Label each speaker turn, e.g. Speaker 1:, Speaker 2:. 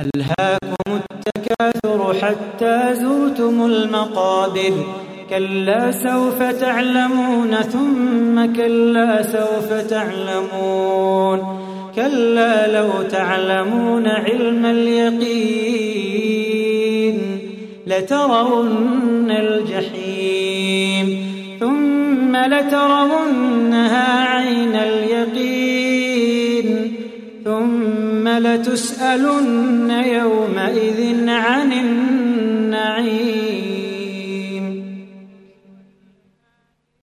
Speaker 1: ألهاكم التكاثر حتى زرتم المقابر كلا سوف تعلمون ثم كلا سوف تعلمون كلا لو تعلمون علم اليقين لترون الجحيم ثم لترونها ثم لتسألن يومئذ عن